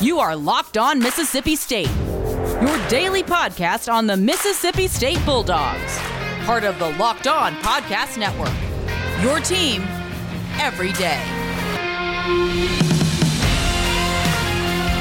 You are Locked On Mississippi State, your daily podcast on the Mississippi State Bulldogs, part of the Locked On Podcast Network. Your team every day.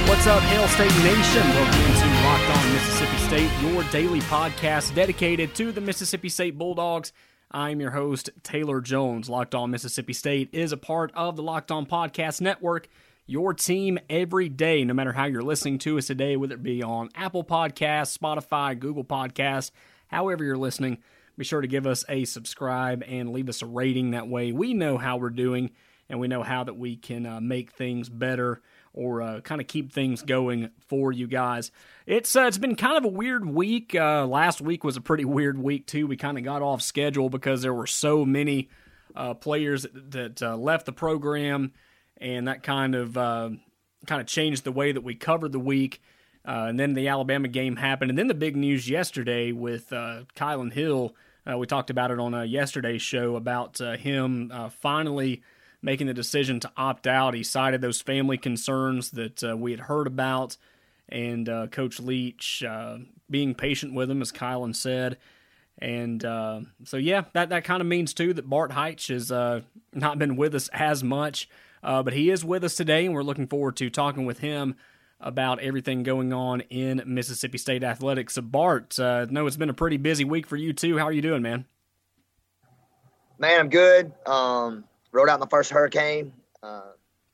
What's up, Hail State Nation? Welcome to Locked On Mississippi State, your daily podcast dedicated to the Mississippi State Bulldogs. I'm your host, Taylor Jones. Locked On Mississippi State is a part of the Locked On Podcast Network your team every day, no matter how you're listening to us today, whether it be on Apple Podcasts, Spotify, Google Podcasts, however you're listening. Be sure to give us a subscribe and leave us a rating. That way, we know how we're doing and we know how that we can uh, make things better or uh, kind of keep things going for you guys. It's uh, it's been kind of a weird week. Uh, last week was a pretty weird week too. We kind of got off schedule because there were so many uh, players that, that uh, left the program and that kind of uh, kind of changed the way that we covered the week. Uh, and then the Alabama game happened, and then the big news yesterday with uh, Kylan Hill. Uh, we talked about it on uh, yesterday's show about uh, him finally making the decision to opt out. He cited those family concerns that we had heard about, and Coach Leach being patient with him, as Kylan said. And so, yeah, that, that kind of means too that Bart Hyche has not been with us as much. Uh, but he is with us today, and we're looking forward to talking with him about everything going on in Mississippi State athletics. So, Bart, uh, know it's been a pretty busy week for you too. How are you doing, man? Man, I'm good. Um, rode out my first hurricane. Uh,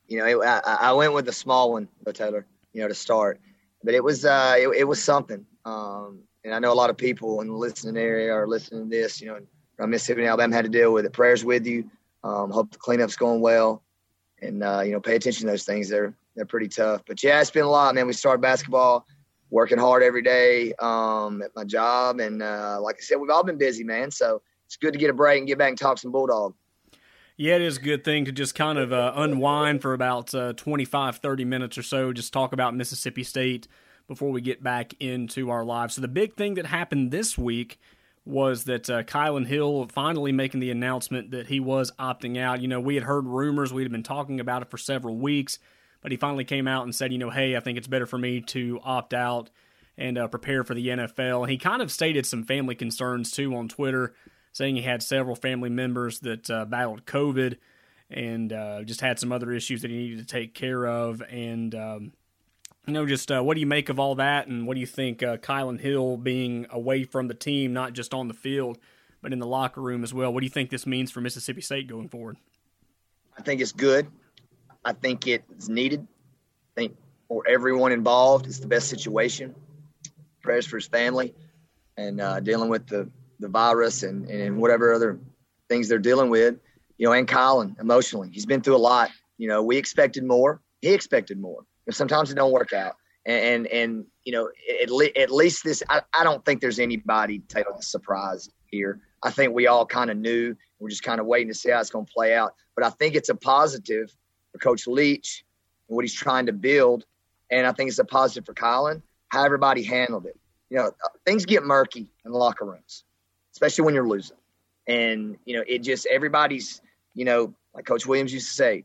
you know, it, I, I, went with the small one, though, Taylor. You know, to start, but it was uh, it, it was something. Um, and I know a lot of people in the listening area are listening to this. You know, from Mississippi and Alabama had to deal with it. Prayers with you. Um, hope the cleanup's going well and uh, you know pay attention to those things. They're they're pretty tough. But yeah, it's been a lot, man. We started basketball, working hard every day um, at my job, and uh, like I said, we've all been busy, man. So it's good to get a break and get back and talk some bulldog. Yeah, it is a good thing to just kind of uh, unwind for about uh, 25, 30 minutes or so, just talk about Mississippi State before we get back into our lives. So, the big thing that happened this week was that uh, Kylan Hill finally making the announcement that he was opting out. You know, we had heard rumors, we had been talking about it for several weeks, but he finally came out and said, you know, hey, I think it's better for me to opt out and uh, prepare for the NFL. He kind of stated some family concerns too on Twitter, saying he had several family members that uh, battled COVID and uh, just had some other issues that he needed to take care of. And um, you know, just uh, what do you make of all that, and what do you think uh, Kylan Hill being away from the team, not just on the field, but in the locker room as well? What do you think this means for Mississippi State going forward? I think it's good. I think it's needed. I think for everyone involved, it's the best situation. Prayers for his family and uh, dealing with the, the virus and, and whatever other things they're dealing with, you know, and Kylan emotionally. He's been through a lot. You know, we expected more. He expected more sometimes it don't work out. And, and, and you know, at, le- at least this, I, I don't think there's anybody Taylor surprised here. I think we all kind of knew. We're just kind of waiting to see how it's going to play out. But I think it's a positive for Coach Leach and what he's trying to build. And I think it's a positive for Kylan, how everybody handled it. You know, uh, things get murky in the locker rooms, especially when you're losing. And, you know, it just, everybody's, you know, like Coach Williams used to say,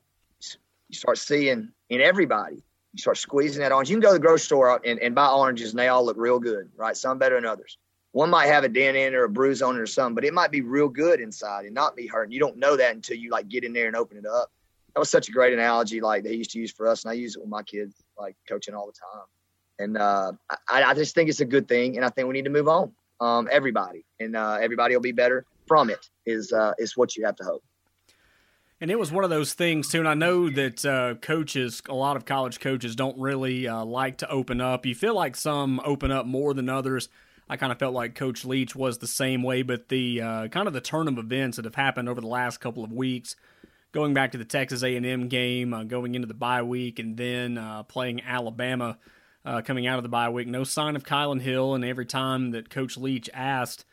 you start seeing in everybody you start squeezing that orange. You can go to the grocery store and, and buy oranges, and they all look real good, right? Some better than others. One might have a dent in it or a bruise on it or something, but it might be real good inside and not be hurting. You don't know that until you like get in there and open it up. That was such a great analogy, like they used to use for us, and I use it with my kids, like coaching all the time. And uh, I, I, just think it's a good thing, and I think we need to move on. Um, everybody, and uh, everybody will be better from it. Is uh, is what you have to hope. And it was one of those things too. And I know that uh, coaches, a lot of college coaches, don't really uh, like to open up. You feel like some open up more than others. I kind of felt like Coach Leach was the same way, but the uh, kind of the turn of events that have happened over the last couple of weeks, going back to the Texas A&M game, uh, going into the bye week, and then uh, playing Alabama, uh, coming out of the bye week, no sign of Kylan Hill. And every time that Coach Leach asked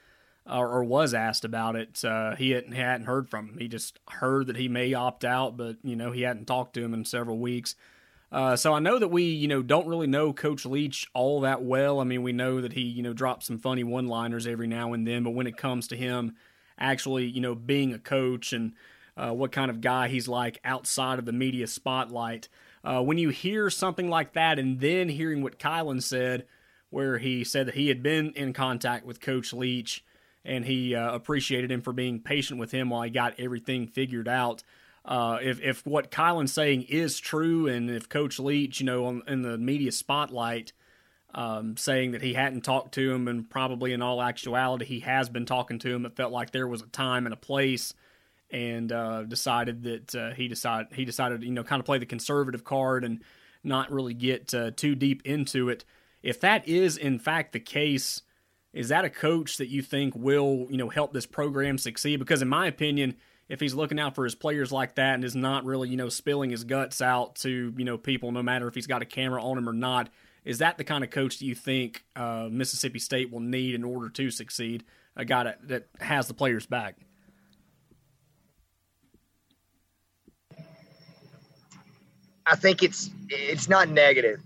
or, or was asked about it, uh, he hadn't, hadn't heard from him. He just heard that he may opt out, but you know he hadn't talked to him in several weeks. Uh, so I know that we, you know, don't really know Coach Leach all that well. I mean, we know that he, you know, drops some funny one-liners every now and then, but when it comes to him actually, you know, being a coach and uh, what kind of guy he's like outside of the media spotlight. Uh, when you hear something like that, and then hearing what Kylan said, where he said that he had been in contact with Coach Leach and he uh, appreciated him for being patient with him while he got everything figured out. Uh, if if what Kylan's saying is true, and if Coach Leach, you know, on, in the media spotlight, um, saying that he hadn't talked to him, and probably in all actuality he has been talking to him, it felt like there was a time and a place, and uh, decided that uh, he decided he decided you know kind of play the conservative card and not really get uh, too deep into it. If that is in fact the case, is that a coach that you think will you know help this program succeed? Because in my opinion if he's looking out for his players like that and is not really, you know, spilling his guts out to, you know, people, no matter if he's got a camera on him or not, is that the kind of coach that you think uh, Mississippi State will need in order to succeed? A guy that, that has the players back. I think it's it's not negative.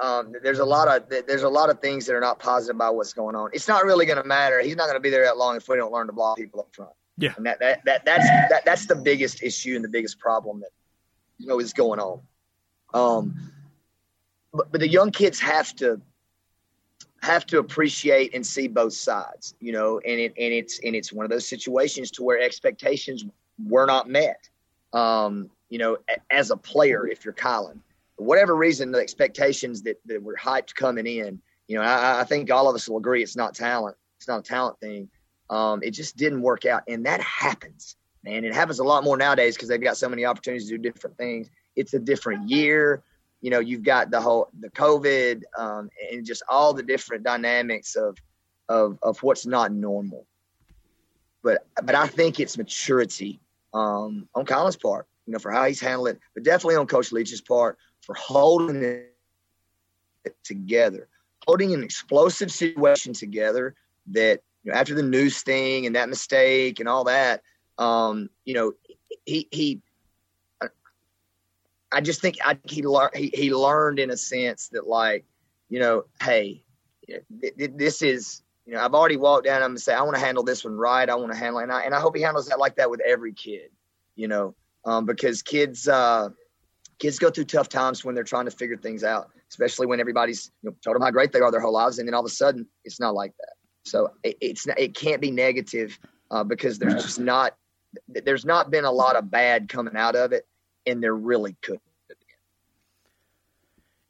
Um, there's a lot of there's a lot of things that are not positive about what's going on. It's not really going to matter. He's not going to be there that long if we don't learn to block people up front. Yeah, and that, that, that that's that, that's the biggest issue and the biggest problem that you know is going on. Um, but, but the young kids have to have to appreciate and see both sides, you know, and it and it's and it's one of those situations to where expectations were not met. Um, you know, as a player, if you're Kylan, for whatever reason, the expectations that, that were hyped coming in, you know, I, I think all of us will agree it's not talent. It's not a talent thing. Um, it just didn't work out, and that happens, man. It happens a lot more nowadays because they've got so many opportunities to do different things. It's a different year. You know, you've got the whole the COVID um, and just all the different dynamics of of of what's not normal. But but I think it's maturity um, on Kylan's part, you know, for how he's handling it, but definitely on Coach Leach's part for holding it together, holding an explosive situation together that you know, after the news thing and that mistake and all that, um, you know, he he. I just think I, he learned he, he learned in a sense that like, you know, hey, this is you know I've already walked down. Gonna say I want to handle this one right. I want to handle it, and I, and I hope he handles that like that with every kid, you know, um, because kids uh, kids go through tough times when they're trying to figure things out, especially when everybody's you know, told them how great they are their whole lives, and then all of a sudden it's not like that. So it, it's it can't be negative uh, because there's just not there's not been a lot of bad coming out of it, and there really could.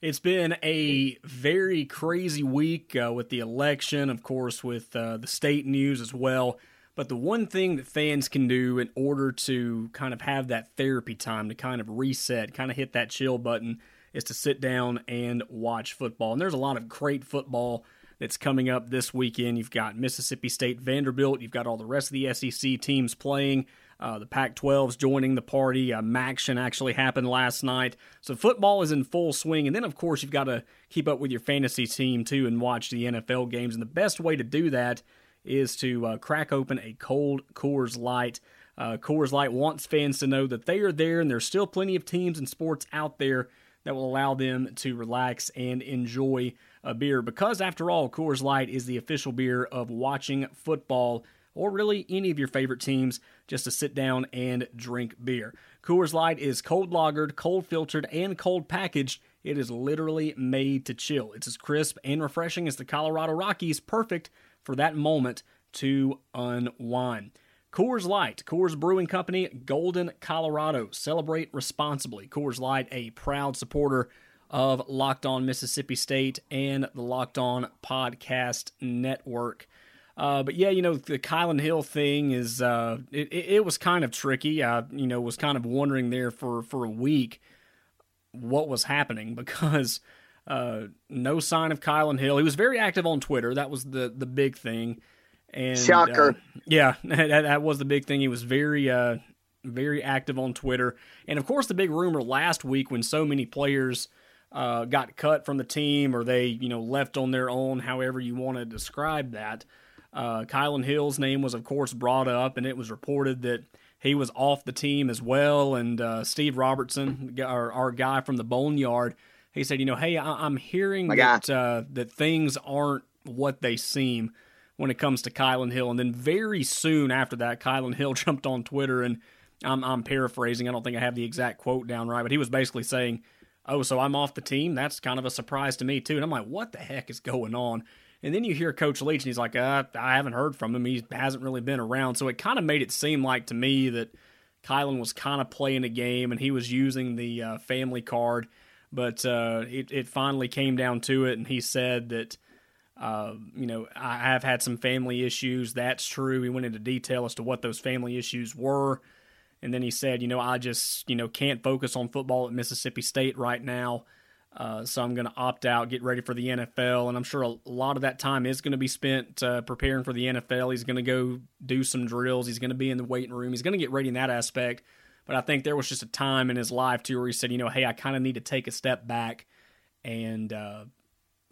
It's been a very crazy week uh, with the election, of course, with uh, the state news as well. But the one thing that fans can do in order to kind of have that therapy time to kind of reset, kind of hit that chill button, is to sit down and watch football. And there's a lot of great football that's coming up this weekend. You've got Mississippi State, Vanderbilt. You've got all the rest of the SEC teams playing. Uh, the Pac 12's joining the party. Uh, MACtion actually happened last night. So football is in full swing. And then, of course, you've got to keep up with your fantasy team, too, and watch the NFL games. And the best way to do that is to uh, crack open a cold Coors Light. Uh, Coors Light wants fans to know that they are there and there's still plenty of teams and sports out there that will allow them to relax and enjoy a beer because, after all, Coors Light is the official beer of watching football or really any of your favorite teams just to sit down and drink beer. Coors Light is cold lagered, cold filtered, and cold packaged. It is literally made to chill. It's as crisp and refreshing as the Colorado Rockies, perfect for that moment to unwind. Coors Light, Coors Brewing Company, Golden, Colorado. Celebrate responsibly. Coors Light, a proud supporter of Locked On Mississippi State and the Locked On Podcast Network. Uh, but yeah, you know the Kylan Hill thing is uh, it, it, was kind of tricky. I you know was kind of wondering there for for a week what was happening because uh, no sign of Kylan Hill. He was very active on Twitter. That was the the big thing. And shocker, uh, yeah, that, that was the big thing. He was very uh, very active on Twitter, and of course the big rumor last week when so many players uh, got cut from the team or they, you know, left on their own, however you want to describe that. Uh, Kylan Hill's name was, of course, brought up, and it was reported that he was off the team as well. And uh, Steve Robertson, our, our, guy from the Boneyard, he said, you know, hey, I- am hearing that uh, that things aren't what they seem when it comes to Kylan Hill. And then very soon after that, Kylan Hill jumped on Twitter and I'm, I'm paraphrasing. I don't think I have the exact quote down right, but he was basically saying, "Oh, so I'm off the team. That's kind of a surprise to me too." And I'm like, "What the heck is going on?" And then you hear Coach Leach, and he's like, uh, "I haven't heard from him. He hasn't really been around." So it kind of made it seem like to me that Kylan was kind of playing a game, and he was using the uh, family card. But uh, it, it finally came down to it, and he said that. Uh, you know, I have had some family issues. That's true. He went into detail as to what those family issues were. And then he said, you know, I just, you know, can't focus on football at Mississippi State right now. Uh, so I'm going to opt out, get ready for the NFL. And I'm sure a lot of that time is going to be spent uh, preparing for the NFL. He's going to go do some drills. He's going to be in the waiting room. He's going to get ready in that aspect. But I think there was just a time in his life, too, where he said, you know, hey, I kind of need to take a step back and uh,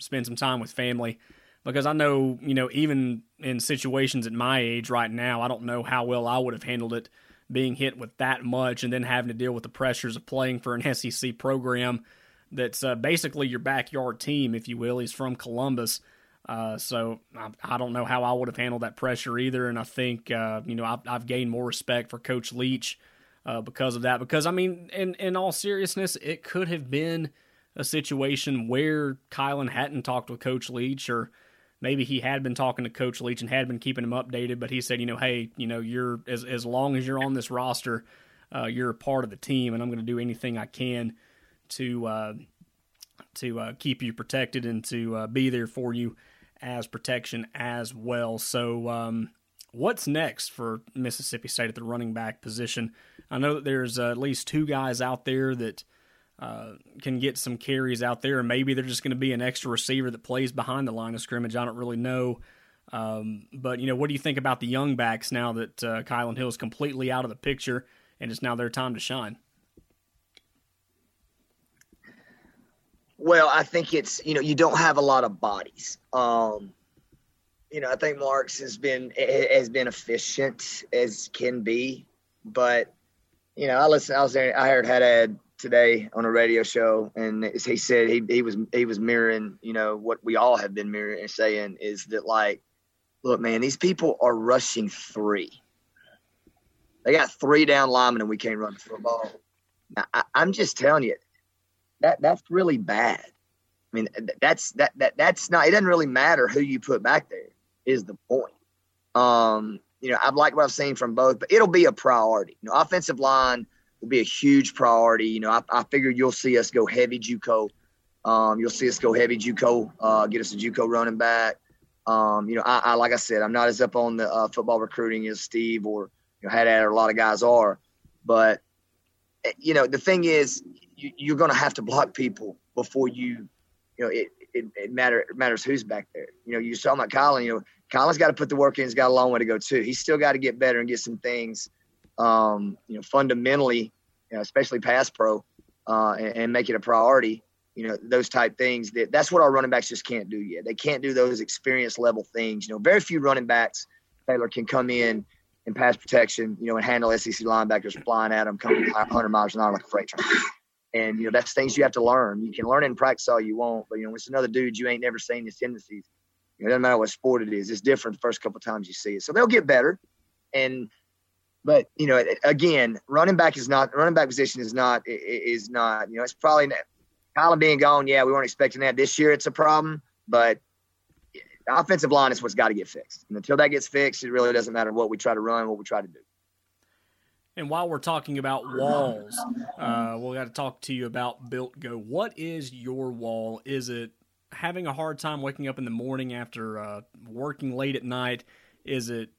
spend some time with family. Because I know, you know, even in situations at my age right now, I don't know how well I would have handled it being hit with that much and then having to deal with the pressures of playing for an SEC program that's uh, basically your backyard team, if you will. He's from Columbus. Uh, so I, I, don't know how I would have handled that pressure either. And I think, uh, you know, I've, I've, gained more respect for Coach Leach uh, because of that. Because, I mean, in, in all seriousness, it could have been a situation where Kylan hadn't talked with Coach Leach or – maybe he had been talking to Coach Leach and had been keeping him updated, but he said, you know, hey, you know, you're as as long as you're on this roster, uh, you're a part of the team, and I'm going to do anything I can to uh, to uh, keep you protected and to uh, be there for you as protection as well. So, um, what's next for Mississippi State at the running back position? I know that there's uh, at least two guys out there that uh, can get some carries out there, and maybe they're just going to be an extra receiver that plays behind the line of scrimmage. I don't really know. Um, but, you know, what do you think about the young backs now that uh, Kylan Hill is completely out of the picture and it's now their time to shine? Well, I think it's, you know, you don't have a lot of bodies. Um, you know, I think Marks has been has been efficient as can be, but you know, I listen. I was there. I heard Haddad today on a radio show, and he said he, he was he was mirroring, you know, what we all have been mirroring and saying is that like, look, man, these people are rushing three. They got three down linemen, and we can't run the football. Now, I, I'm just telling you, that that's really bad. I mean, that's that that that's not. It doesn't really matter who you put back there. Is the point? Um, you know, I've liked what I've seen from both, but it'll be a priority. You know, offensive line will be a huge priority. You know, I, I you'll see us go heavy JUCO. Um, you'll see us go heavy JUCO, uh, get us a JUCO running back. Um, you know, I, I, like I said, I'm not as up on the uh, football recruiting as Steve or you know had a lot of guys are, but eh, you know the thing is, you, are going to have to block people before you, you know, it, it, it matter it matters who's back there. You know, you saw my Kylan. You know, Kylan's got to put the work in. He's got a long way to go too. He's still got to get better and get some things um, you know, fundamentally, you know, especially pass pro, uh, and, and, make it a priority. You know, those type things. That that's what our running backs just can't do yet. They can't do those experience level things. You know, very few running backs Taylor can come in and pass protection. You know, and handle SEC linebackers flying at them, coming 100 miles an hour like a freight train. And you know, that's things you have to learn. You can learn and practice all you want, but you know, it's another dude you ain't never seen his tendencies. You know, it doesn't matter what sport it is. It's different the first couple times you see it. So they'll get better. And but you know, again, running back is not running back position is not is not. You know, it's probably Kylan being gone. Yeah, we weren't expecting that this year. It's a problem, but the offensive line is what's got to get fixed. And until that gets fixed, it really doesn't matter what we try to run, what we try to do. And while we're talking about walls, uh, we got to talk to you about Built Go. What is your wall? Is it having a hard time waking up in the morning after uh, working late at night? Is it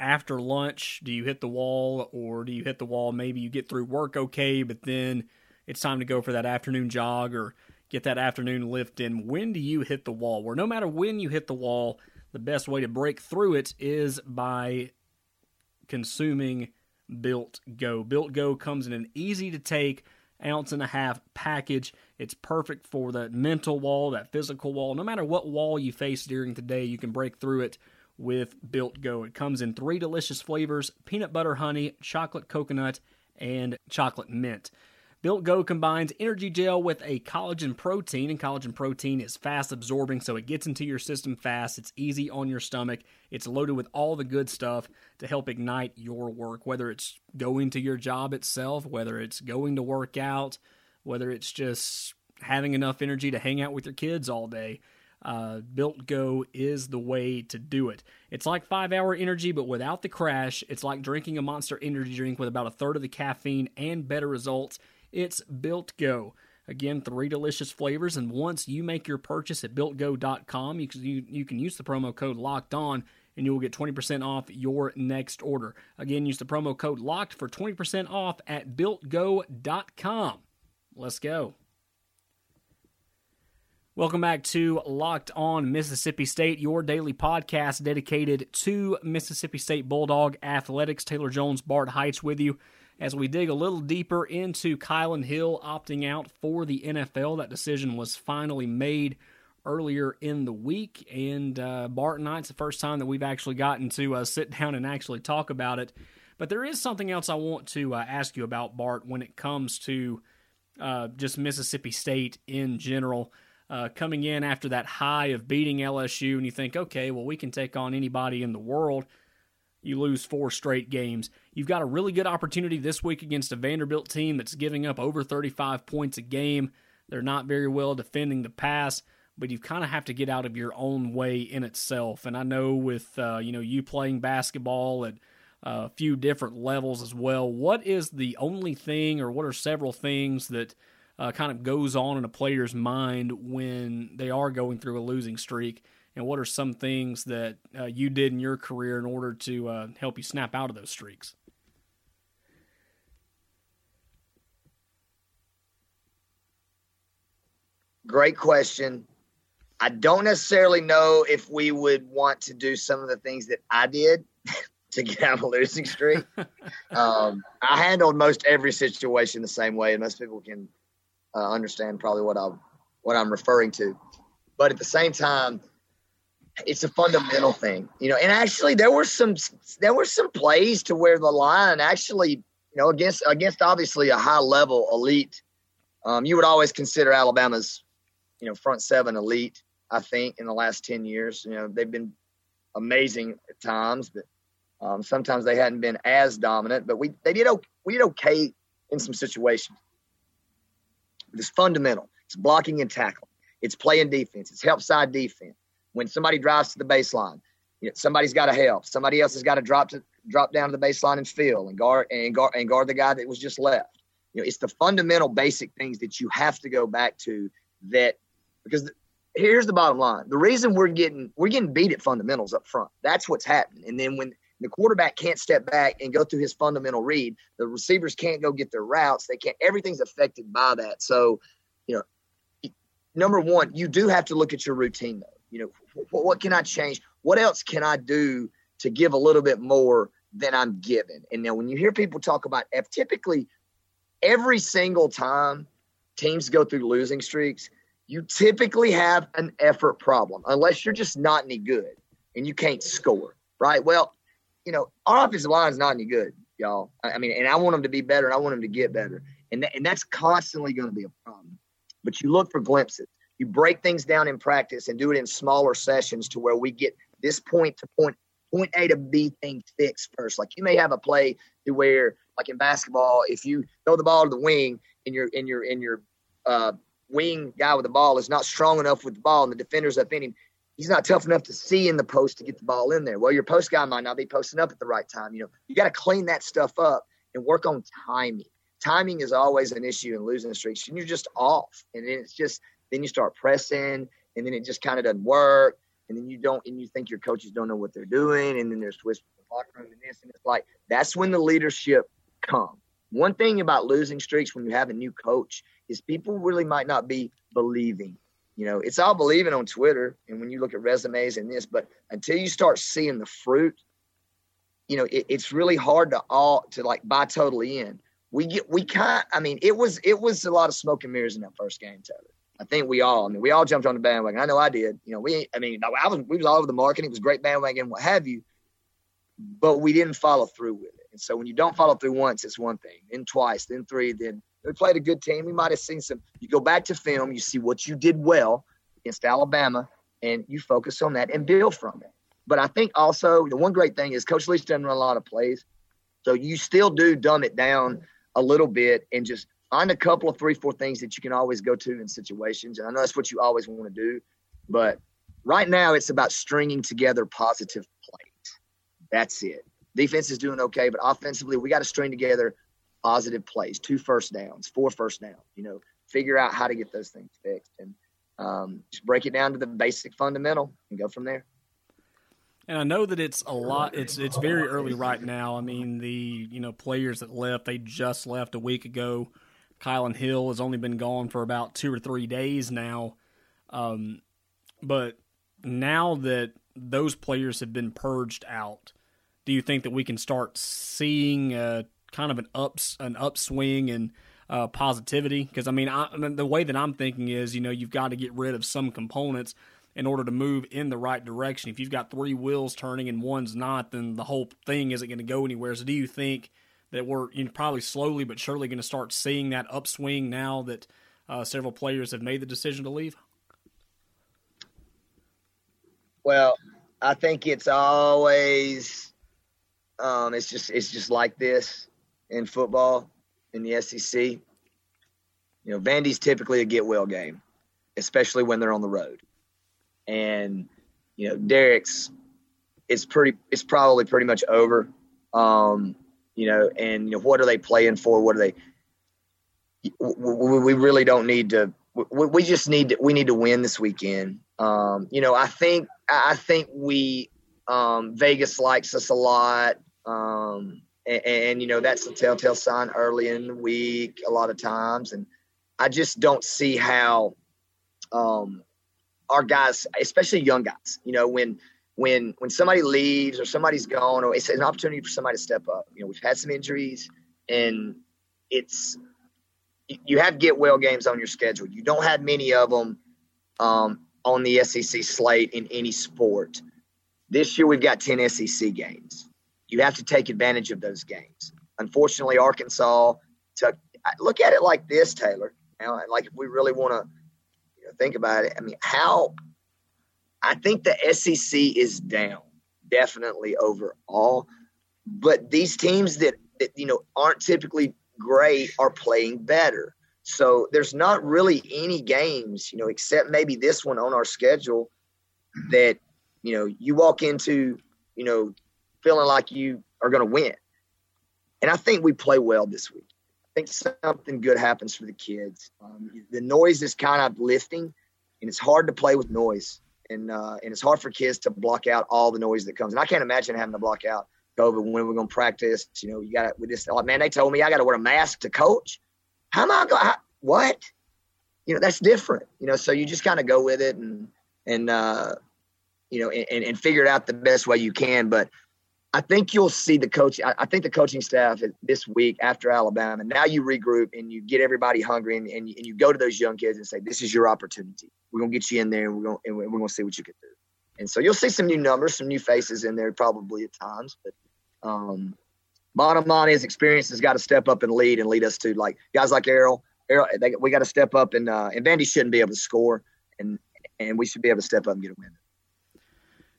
after lunch? Do you hit the wall, or do you hit the wall? Maybe you get through work okay, but then it's time to go for that afternoon jog or get that afternoon lift in. When do you hit the wall? Where no matter when you hit the wall, the best way to break through it is by consuming Built Go. Built Go comes in an easy to take ounce and a half package. It's perfect for that mental wall, that physical wall. No matter what wall you face during the day, you can break through it with Built Go. It comes in three delicious flavors peanut butter honey, chocolate coconut, and chocolate mint. Built Go combines energy gel with a collagen protein, and collagen protein is fast absorbing, so it gets into your system fast. It's easy on your stomach. It's loaded with all the good stuff to help ignite your work, whether it's going to your job itself, whether it's going to work out, whether it's just having enough energy to hang out with your kids all day. Uh, Built Go is the way to do it. It's like five hour energy, but without the crash. It's like drinking a monster energy drink with about a third of the caffeine and better results. It's Built Go. Again, three delicious flavors, and once you make your purchase at builtgo.com, you can, you, you can use the promo code LOCKED ON and you will get 20% off your next order. Again, use the promo code LOCKED for 20% off at builtgo.com. Let's go. Welcome back to Locked On Mississippi State, your daily podcast dedicated to Mississippi State Bulldog athletics. Taylor Jones, Bart Hyche with you as we dig a little deeper into Kylan Hill opting out for the NFL. That decision was finally made earlier in the week, and uh, Bart and I, it's the first time that we've actually gotten to uh, sit down and actually talk about it. But there is something else I want to uh, ask you about, Bart, when it comes to uh, just Mississippi State in general. Uh, coming in after that high of beating LSU, and you think, okay, well, we can take on anybody in the world you lose four straight games. You've got a really good opportunity this week against a Vanderbilt team that's giving up over 35 points a game. They're not very well defending the pass, but you kind of have to get out of your own way in itself. And I know with uh, you know you playing basketball at uh, a few different levels as well. What is the only thing, or what are several things that uh, kind of goes on in a player's mind when they are going through a losing streak? And what are some things that uh, you did in your career in order to uh, help you snap out of those streaks? Great question. I don't necessarily know if we would want to do some of the things that I did to get out of a losing streak. um, I handled most every situation the same way, and most people can uh, understand probably what I'm what I'm referring to. But at the same time, it's a fundamental thing, you know. And actually, there were some there were some plays to where the line actually, you know, against against obviously a high level elite. Um, you would always consider Alabama's, you know, front seven elite. I think in the last ten years, you know, they've been amazing at times, but um, sometimes they hadn't been as dominant. But we they did we did okay in some situations. It's fundamental. It's blocking and tackling. It's playing defense. It's help side defense when somebody drives to the baseline, you know, somebody's got to help. Somebody else has got to drop to drop down to the baseline and fill and guard and guard and guard the guy that was just left. You know, it's the fundamental basic things that you have to go back to that because the, here's the bottom line. The reason we're getting we're getting beat at fundamentals up front. That's what's happening. And then when the quarterback can't step back and go through his fundamental read, the receivers can't go get their routes. They can't everything's affected by that. So, you know, number one, you do have to look at your routine though. You know, what, what can I change? What else can I do to give a little bit more than I'm given? And now, when you hear people talk about F, typically every single time teams go through losing streaks, you typically have an effort problem, unless you're just not any good and you can't score, right? Well, you know, our offensive line is not any good, y'all. I mean, and I want them to be better and I want them to get better. And, th- and that's constantly going to be a problem. But you look for glimpses you break things down in practice and do it in smaller sessions to where we get this point to point point A to B thing fixed first. Like you may have a play to where, like in basketball, if you throw the ball to the wing and your in your in your uh, wing guy with the ball is not strong enough with the ball and the defender's up in him, he's not tough enough to see in the post to get the ball in there. Well, your post guy might not be posting up at the right time. You know, you got to clean that stuff up and work on timing. Timing is always an issue in losing streaks, and you're just off. And it's just then you start pressing, and then it just kind of doesn't work. And then you don't, and you think your coaches don't know what they're doing. And then there's whispers in the locker room and this, and it's like that's when the leadership comes. One thing about losing streaks when you have a new coach is people really might not be believing. You know, it's all believing on Twitter and when you look at resumes and this, but until you start seeing the fruit, you know, it, it's really hard to all to like buy totally in. We get we kind I mean, it was it was a lot of smoke and mirrors in that first game, Taylor. I think we all, I mean, we all jumped on the bandwagon. I know I did. You know, we, I mean, I was, we was all over the market. It was great bandwagon, what have you, but we didn't follow through with it. And so when you don't follow through once, it's one thing. Then twice, then three, then We played a good team. We might have seen some. You go back to film, you see what you did well against Alabama, and you focus on that and build from it. But I think also the one great thing is Coach Leach doesn't run a lot of plays, so you still do dumb it down a little bit and just find a couple of three, four things that you can always go to in situations. And I know that's what you always want to do, but right now it's about stringing together positive plays. That's it. Defense is doing okay, but offensively, we got to string together positive plays, two first downs, four first downs. You know, figure out how to get those things fixed and um, just break it down to the basic fundamental and go from there. And I know that it's a lot. It's it's very early right now. I mean, the you know players that left, they just left a week ago. Kylan Hill has only been gone for about two or three days now. Um, but now that those players have been purged out, do you think that we can start seeing kind of an ups an upswing and uh, positivity? Because I mean, I, I mean, the way that I'm thinking is, you know, you've got to get rid of some components in order to move in the right direction. If you've got three wheels turning and one's not, then the whole thing isn't going to go anywhere. So, do you think that we're you know, probably slowly but surely going to start seeing that upswing now that uh, several players have made the decision to leave? Well, I think it's always um, it's just it's just like this in football in the SEC. You know, Vandy's typically a get well game, especially when they're on the road. And you know, Derek's it's pretty it's probably pretty much over. Um, you know, and you know, what are they playing for? What are they? We, really don't need to. We, we just need to. We need to win this weekend. Um, you know, I think I think we um, Vegas likes us a lot. Um, and, and, you know that's a telltale sign early in the week a lot of times and i just don't see how um, our guys especially young guys you know when when when somebody leaves or somebody's gone or it's an opportunity for somebody to step up you know we've had some injuries and it's you have get well games on your schedule you don't have many of them um, on the sec slate in any sport this year we've got 10 sec games you have to take advantage of those games. Unfortunately, Arkansas took. Look at it like this, Taylor. Now, like if we really want to you know, think about it, I mean, how I think the SEC is down definitely overall, but these teams that, that you know aren't typically great are playing better. So there's not really any games, you know, except maybe this one on our schedule that you know you walk into, you know, feeling like you are going to win. And I think we play well this week. I think something good happens for the kids. Um, the noise is kind of lifting, and it's hard to play with noise. And uh, and it's hard for kids to block out all the noise that comes. And I can't imagine having to block out COVID when we're going to practice. You know, you got with this. Like, man, they told me I got to wear a mask to coach. How am I going? What? You know, that's different. You know, so you just kind of go with it and and uh, you know and, and figure it out the best way you can. But I think you'll see the coach. I, think the coaching staff this week after Alabama. Now you regroup and you get everybody hungry and, and, you, and you go to those young kids and say, "This is your opportunity. We're gonna get you in there and we're gonna and we're gonna see what you can do." And so you'll see some new numbers, some new faces in there probably at times. But um, bottom line is, experience has got to step up and lead and lead us to like guys like Errol. Errol, they, we got to step up and uh, and Vandy shouldn't be able to score and and we should be able to step up and get a win.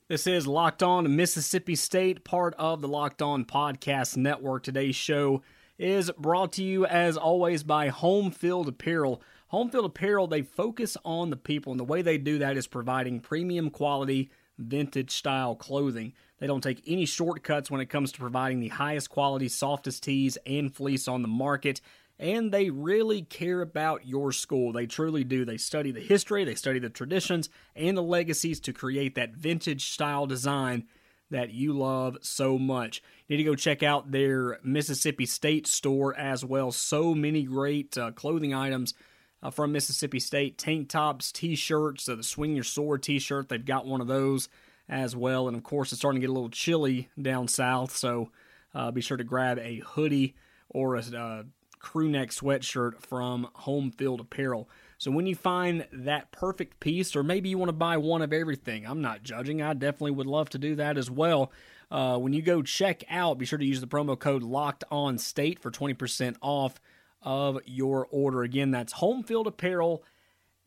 This is Locked On Mississippi State, part of the Locked On Podcast Network. Today's show is brought to you, as always, by Home Field Apparel. Home Field Apparel, they focus on the people, and the way they do that is providing premium quality, vintage style clothing. They don't take any shortcuts when it comes to providing the highest quality, softest tees and fleece on the market and they really care about your school. They truly do. They study the history, they study the traditions and the legacies to create that vintage style design that you love so much. You need to go check out their Mississippi State store as well. So many great uh, clothing items uh, from Mississippi State tank tops, t shirts, uh, the Swing Your Sword t shirt. They've got one of those as well. And of course, it's starting to get a little chilly down south, so uh, be sure to grab a hoodie or a uh, crew neck sweatshirt from Home Field Apparel. So when you find that perfect piece, or maybe you want to buy one of everything, I'm not judging. I definitely would love to do that as well. Uh, when you go check out, be sure to use the promo code Locked On State for 20% off of your order. Again, that's Home Field Apparel,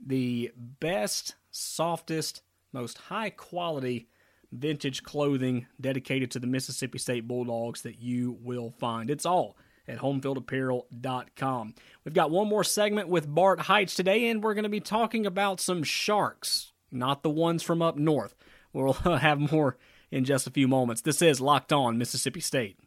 the best, softest, most high quality vintage clothing dedicated to the Mississippi State Bulldogs that you will find. It's all at homefieldapparel.com. We've got one more segment with Bart Hyche today, and we're going to be talking about some sharks, not the ones from up north. We'll have more in just a few moments. This is Locked On Mississippi State.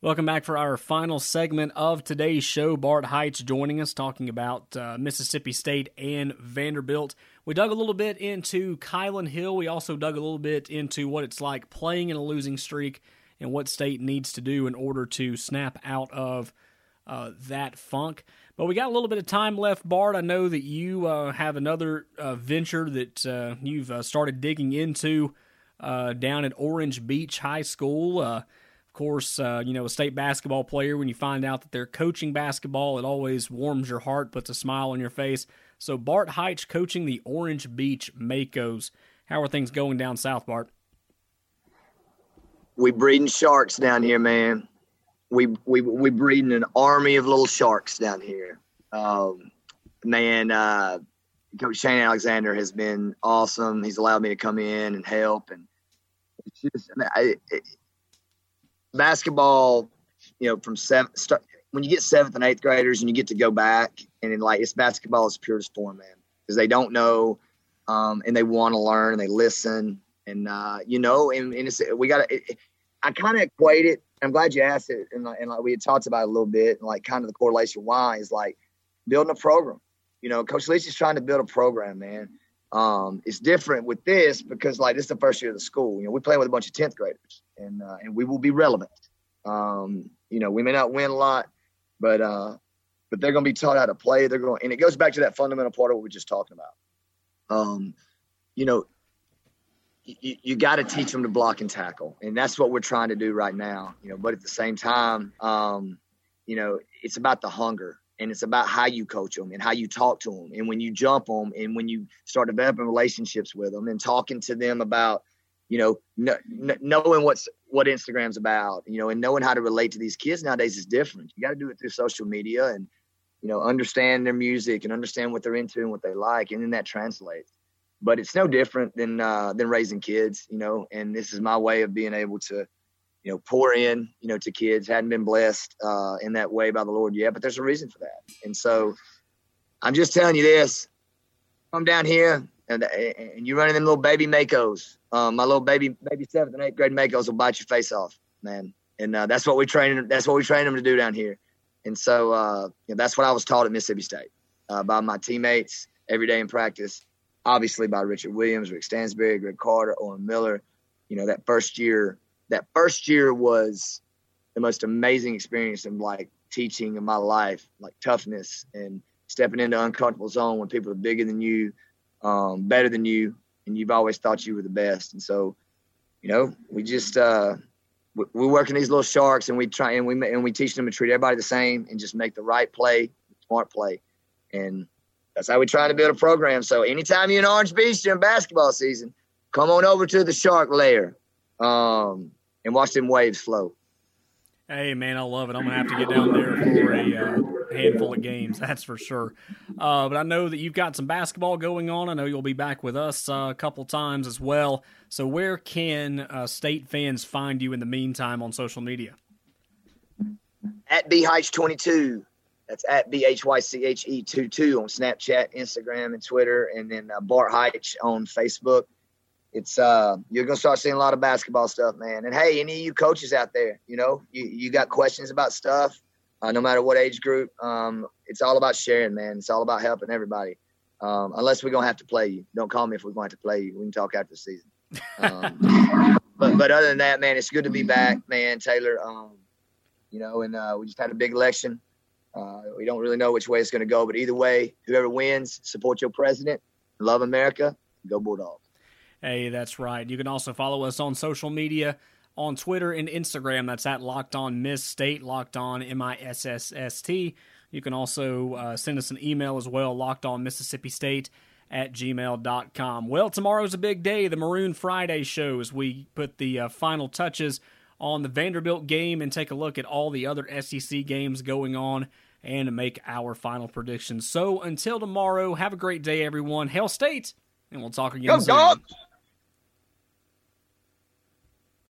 Welcome back for our final segment of today's show. Bart Hyche joining us, talking about uh, Mississippi State and Vanderbilt. We dug a little bit into Kylan Hill. We also dug a little bit into what it's like playing in a losing streak and what State needs to do in order to snap out of uh, that funk. But we got a little bit of time left, Bart. I know that you uh, have another uh, venture that uh, you've uh, started digging into down at Orange Beach High School course, uh, you know, a state basketball player, when you find out that they're coaching basketball, it always warms your heart, puts a smile on your face. So, Bart Hyche coaching the Orange Beach Makos. How are things going down south, Bart? We breeding sharks down here, man. We we we breeding an army of little sharks down here. Um, man, uh, Coach Shane Alexander has been awesome. He's allowed me to come in and help, and it's just I, basketball, you know, from seven, start, when you get seventh and eighth graders and you get to go back and in like it's basketball is purest form, man, because they don't know um, and they want to learn and they listen and uh, you know, and, and it's we got to. I kind of equate it. I'm glad you asked it, and, and like we had talked about a little bit, and like kind of the correlation why is like building a program. You know, Coach Leach is trying to build a program, man. Um, it's different with this because like this is the first year of the school. You know, we're playing with a bunch of tenth graders, and uh, and we will be relevant. Um, you know, we may not win a lot, but uh, but they're going to be taught how to play. They're going, and it goes back to that fundamental part of what we are just talking about. Um, you know, you, you got to teach them to block and tackle, and that's what we're trying to do right now. You know, but at the same time, um, you know, it's about the hunger and it's about how you coach them and how you talk to them and when you jump them and when you start developing relationships with them and talking to them about you know knowing what's what instagram's about you know and knowing how to relate to these kids nowadays is different you got to do it through social media and you know understand their music and understand what they're into and what they like and then that translates but it's no different than uh, than raising kids you know and this is my way of being able to you know, pour in, you know, to kids. Hadn't been blessed uh, in that way by the Lord yet, but there's a reason for that. And so, I'm just telling you this: come down here and and you're running them little baby makos. Um, my little baby, baby seventh and eighth grade makos will bite your face off, man. And uh, that's what we train. That's what we train them to do down here. And so, uh, you know, that's what I was taught at Mississippi State uh, by my teammates every day in practice. Obviously, by Richard Williams, Rick Stansbury, Greg Carter, Owen Miller. You know, that first year that first year was the most amazing experience of like teaching in my life, like toughness and stepping into uncomfortable zone when people are bigger than you, um, better than you, and you've always thought you were the best. And so, you know, we just uh, we, we work in these little sharks, and we try and we and we teach them to treat everybody the same and just make the right play, smart play, and that's how we try to build a program. So anytime you're in Orange Beach during basketball season, come on over to the Shark Lair. Um, and watch them waves flow. Hey man, I love it. I'm gonna have to get down there for a uh, handful of games, that's for sure. Uh, but I know that you've got some basketball going on. I know you'll be back with us uh, a couple times as well. So where can uh, state fans find you in the meantime on social media? At bhyche22. That's at b h y c h e two two on Snapchat, Instagram, and Twitter, and then uh, Bart Hyche on Facebook it's uh you're gonna start seeing a lot of basketball stuff, man. And hey, any of you coaches out there, you know, you, you got questions about stuff, uh, no matter what age group. Um, it's all about sharing, man. It's all about helping everybody. Um, unless we're gonna have to play you. Don't call me if we're going to have to play you. We can talk after the season. Um, but but other than that, man, it's good to be back, man. Taylor, um, you know, and uh, we just had a big election. Uh, we don't really know which way it's going to go, but either way, whoever wins, support your president, love America, go Bulldogs. Hey, that's right. You can also follow us on social media on Twitter and Instagram. That's at Locked On Miss State, Locked On M I S S S T. You can also uh, send us an email as well, Locked On Mississippi State at gmail.com. Well, tomorrow's a big day, the Maroon Friday show, as we put the uh, final touches on the Vanderbilt game and take a look at all the other SEC games going on and make our final predictions. So until tomorrow, have a great day, everyone. Hail State, and we'll talk again Go soon. Dogs!